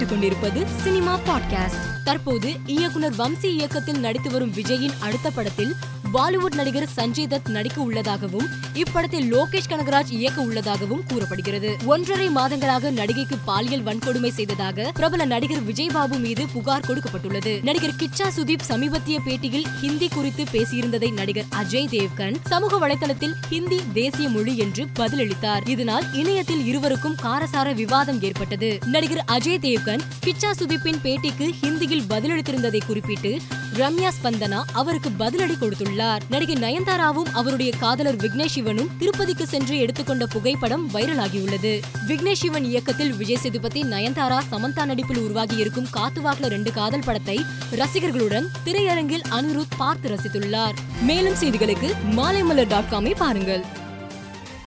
கேட்டுக்கொண்டிருப்பது cinema podcast. தற்போது இயக்குனர் வம்சி இயக்கத்தில் நடித்து வரும் விஜயின் அடுத்த படத்தில் பாலிவுட் நடிகர் சஞ்சய் தத் நடிக்க உள்ளதாகவும் இப்படத்தில் லோகேஷ் கனகராஜ் இயக்க உள்ளதாகவும் கூறப்படுகிறது. ஒன்றரை மாதங்களாக நடிகைக்கு பாலியல் வன்கொடுமை செய்ததாக பிரபல நடிகர் விஜய் பாபு மீது புகார் கொடுக்கப்பட்டுள்ளது. நடிகர் கிச்சா சுதீப் சமீபத்திய பேட்டியில் ஹிந்தி குறித்து பேசியிருந்ததை நடிகர் அஜய் தேவ்கன் சமூக வலைதளத்தில் ஹிந்தி தேசிய மொழி என்று பதிலளித்தார். இதனால் இணையத்தில் இருவருக்கும் காரசார விவாதம் ஏற்பட்டது. நடிகர் அஜய் தேவ்கன் கிச்சா சுதீப்பின் பேட்டிக்கு ஹிந்தியில் பதிலளித்திருந்ததை குறிப்பிட்டு ரம்யா ஸ்பந்தனா அவருக்கு பதிலடி கொடுத்துள்ளார். நடிகை நயன்தாராவும் அவருடைய காதலர் விக்னேஷ் சிவனும் திருப்பதிக்கு சென்று எடுத்துக்கொண்ட புகைப்படம் வைரலாகியுள்ளது. விக்னேஷ் சிவன் இயக்கத்தில் விஜய் சேதுபதி நயன்தாரா சமந்தா நடிப்பில் உருவாகி இருக்கும் காத்துவாக்ல ரெண்டு காதல் படத்தை ரசிகர்களுடன் திரையரங்கில் அனுருத் பார்த்து ரசித்துள்ளார். மேலும் செய்திகளுக்கு மாலைமலர் டாட் காமை பாருங்கள்.